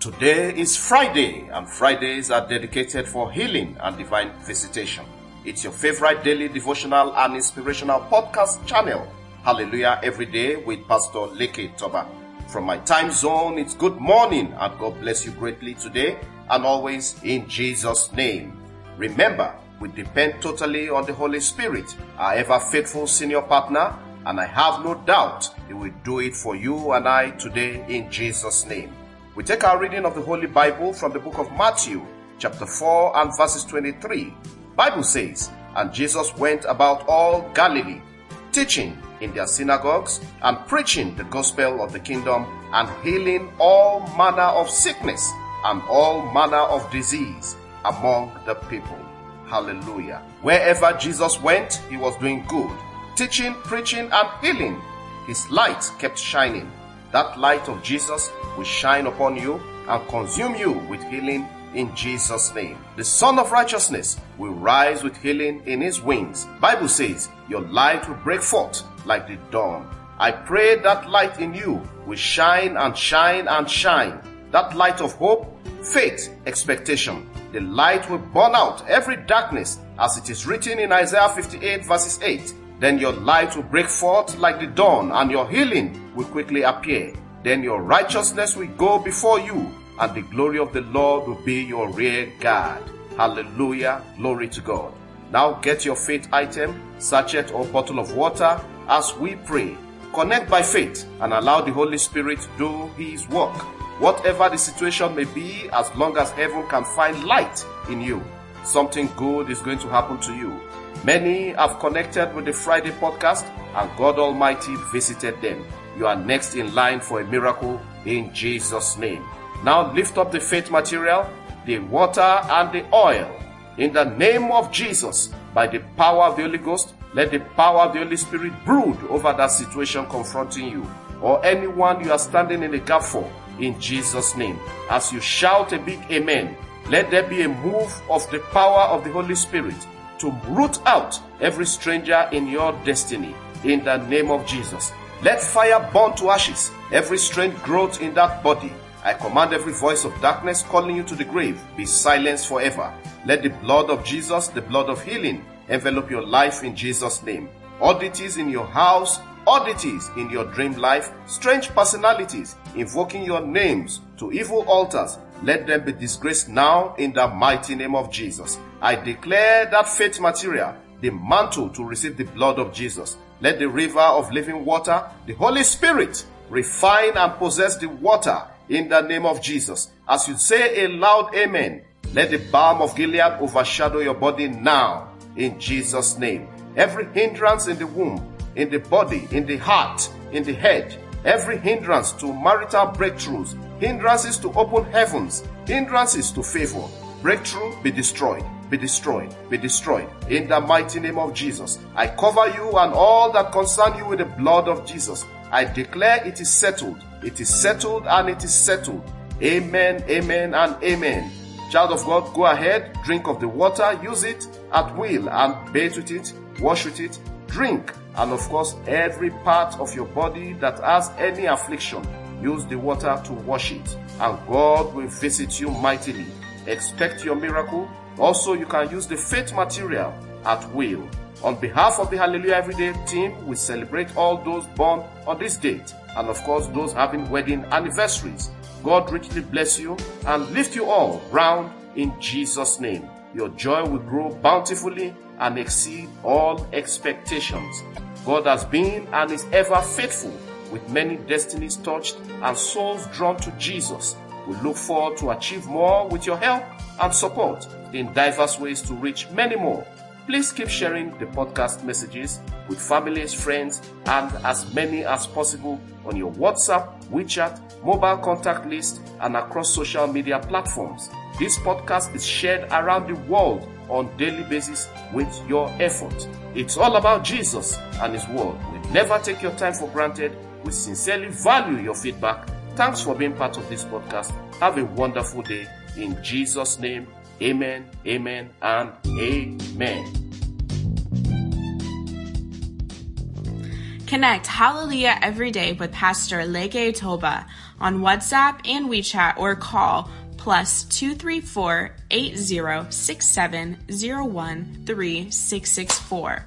Today is Friday, and Fridays are dedicated for healing and divine visitation. It's your favorite daily devotional and inspirational podcast channel. Hallelujah every day with Pastor Leke Toba. From my time zone, it's good morning, and God bless you greatly today and always in Jesus' name. Remember, we depend totally on the Holy Spirit, our ever faithful senior partner, and I have no doubt He will do it for you and I today in Jesus' name. We take our reading of the Holy Bible from the book of Matthew, chapter 4 and verses 23. Bible says, And Jesus went about all Galilee, teaching in their synagogues and preaching the gospel of the kingdom and healing all manner of sickness and all manner of disease among the people. Hallelujah. Wherever Jesus went, he was doing good, teaching, preaching, and healing. His light kept shining that light of Jesus will shine upon you and consume you with healing in Jesus name. The Sun of Righteousness will rise with healing in his wings. Bible says your light will break forth like the dawn. I pray that light in you will shine and shine and shine. That light of hope, faith, expectation. The light will burn out every darkness as it is written in Isaiah 58 verses 8. Then your light will break forth like the dawn, and your healing will quickly appear. Then your righteousness will go before you, and the glory of the Lord will be your rear guard. Hallelujah. Glory to God. Now get your faith item, sachet or bottle of water as we pray. Connect by faith and allow the Holy Spirit to do His work. Whatever the situation may be, as long as heaven can find light in you, something good is going to happen to you. Many have connected with the Friday podcast and God Almighty visited them. You are next in line for a miracle in Jesus' name. Now lift up the faith material, the water and the oil. In the name of Jesus, by the power of the Holy Ghost, let the power of the Holy Spirit brood over that situation confronting you or anyone you are standing in the gap for in Jesus' name. As you shout a big amen, let there be a move of the power of the Holy Spirit to root out every stranger in your destiny in the name of Jesus. Let fire burn to ashes every strange growth in that body. I command every voice of darkness calling you to the grave be silenced forever. Let the blood of Jesus, the blood of healing, envelop your life in Jesus' name. Oddities in your house, oddities in your dream life, strange personalities invoking your names to evil altars, let them be disgraced now in the mighty name of Jesus. I declare that faith material, the mantle to receive the blood of Jesus. Let the river of living water, the Holy Spirit, refine and possess the water in the name of Jesus. As you say a loud amen, let the balm of Gilead overshadow your body now in Jesus' name. Every hindrance in the womb, in the body, in the heart, in the head, every hindrance to marital breakthroughs, hindrances to open heavens, hindrances to favor, breakthrough be destroyed be destroyed, be destroyed. In the mighty name of Jesus, I cover you and all that concern you with the blood of Jesus. I declare it is settled. It is settled and it is settled. Amen, amen, and amen. Child of God, go ahead, drink of the water, use it at will and bathe with it, wash with it, drink, and of course, every part of your body that has any affliction, use the water to wash it, and God will visit you mightily. Expect your miracle also, you can use the faith material at will. On behalf of the Hallelujah Everyday team, we celebrate all those born on this date and of course those having wedding anniversaries. God richly bless you and lift you all round in Jesus' name. Your joy will grow bountifully and exceed all expectations. God has been and is ever faithful with many destinies touched and souls drawn to Jesus. We look forward to achieve more with your help and support in diverse ways to reach many more. Please keep sharing the podcast messages with families, friends, and as many as possible on your WhatsApp, WeChat, mobile contact list, and across social media platforms. This podcast is shared around the world on daily basis with your effort. It's all about Jesus and His Word. We never take your time for granted. We sincerely value your feedback. Thanks for being part of this podcast. Have a wonderful day. In Jesus' name, Amen, amen, and amen. Connect Hallelujah every day with Pastor Leke Toba on WhatsApp and WeChat or call plus 234 8067 3664